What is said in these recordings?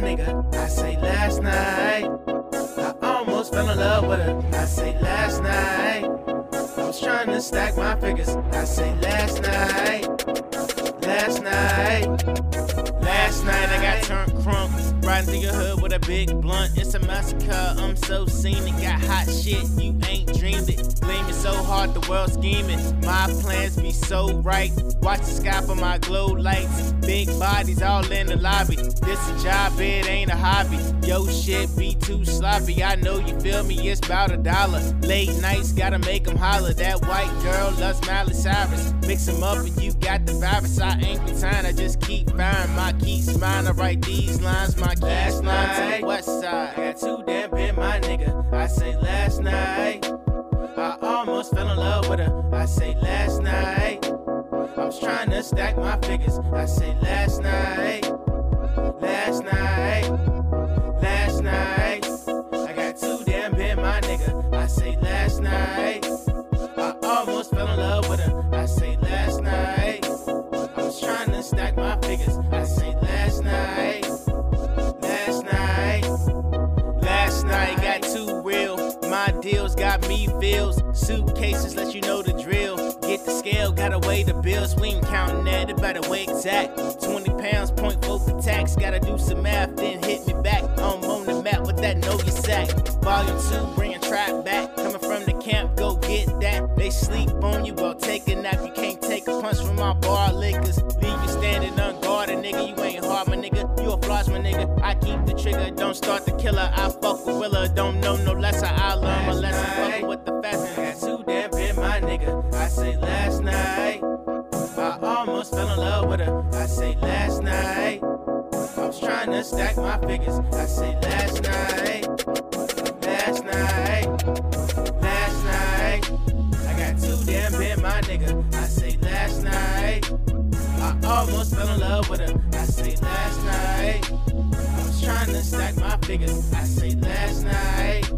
last night. I almost fell in love with her. I say last night. I was trying to stack my figures. I say last night. Last night. Last night I got turned. Riding through your hood with a big blunt. It's a massacre. I'm so seen scenic. Got hot shit. You ain't dreamed it. Gleaming so hard, the world scheming. My plans be so right. Watch the sky for my glow lights. Big bodies all in the lobby. This a job, it ain't a hobby. Yo, shit be too sloppy. I know you feel me, it's about a dollar. Late nights, gotta make them holler. That white girl loves Miley Cyrus. Mix them up and you got the virus. I ain't retired, I just keep firing my keys. Mine, I write these lines, my keys to the west side. I got too damn been my nigga. I say last night. I almost fell in love with her. I say last night. I was trying to stack my figures. I say last night. Got me feels. Suitcases let you know the drill. Get the scale, gotta weigh the bills. We ain't counting that, it better weigh exact. 20 pounds, point four for tax. Gotta do some math, then hit me back. I'm on the map with that know your sack. Volume 2, bringing trap back. Coming from the camp, go get that. They sleep on you, well, take a nap. You can't take a punch from my bar liquors. Leave you standing unguarded, nigga. You ain't hard, my nigga. You a floss, my nigga. I keep the trigger, don't start the killer. I fuck with Willa, don't I say last night. I almost fell in love with her. I say last night. I was trying to stack my figures. I say last night. Last night. Last night. I got too damn been my nigga. I say last night. I almost fell in love with her. I say last night. I was trying to stack my figures. I say last night.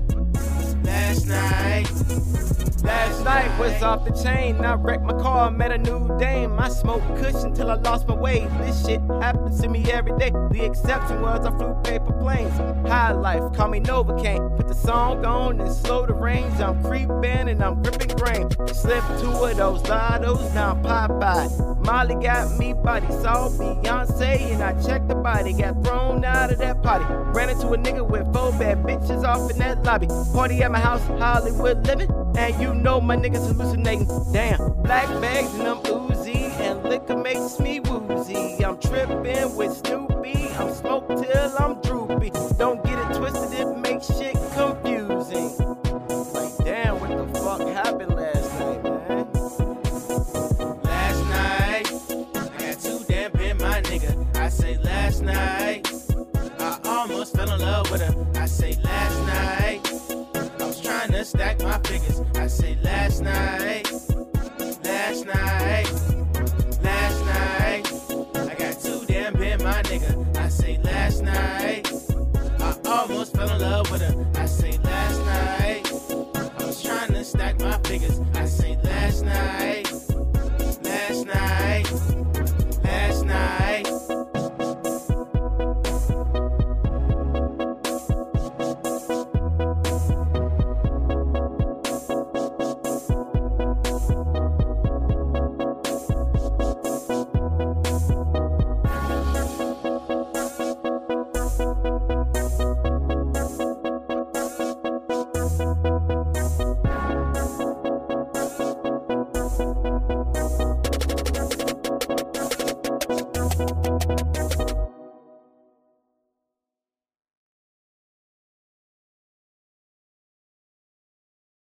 Was off the chain. I wrecked my car, met a new dame. I smoked cushion till I lost my way. This shit happens to me every day. The exception was I flew paper planes. High life, call me Novocaine. Put the song on and slow the range. I'm creeping and I'm gripping grain. Slip two of those lottos, now I'm Popeye. Molly got me body, saw Beyonce and I checked the body. Got thrown out of that party. Ran into a nigga with four bad bitches off in that lobby. Party at my house, Hollywood living. And you know my niggas hallucinating. Damn, black bags and I'm oozy, and liquor makes me woozy. I'm tripping with Snoopy, I'm smoked till I'm droopy. Don't get it twisted, it makes shit confusing. Like, damn, what the fuck happened last night, man? Last night, I got too damn been my nigga. I say last night, I almost fell in love with her. I say last night, and stack my figures. I say last night, last night, last night. I got too damn bent, my nigga. I say last night, I almost fell in love with her. I say last night, I was trying to stack my figures. I say last night, last night.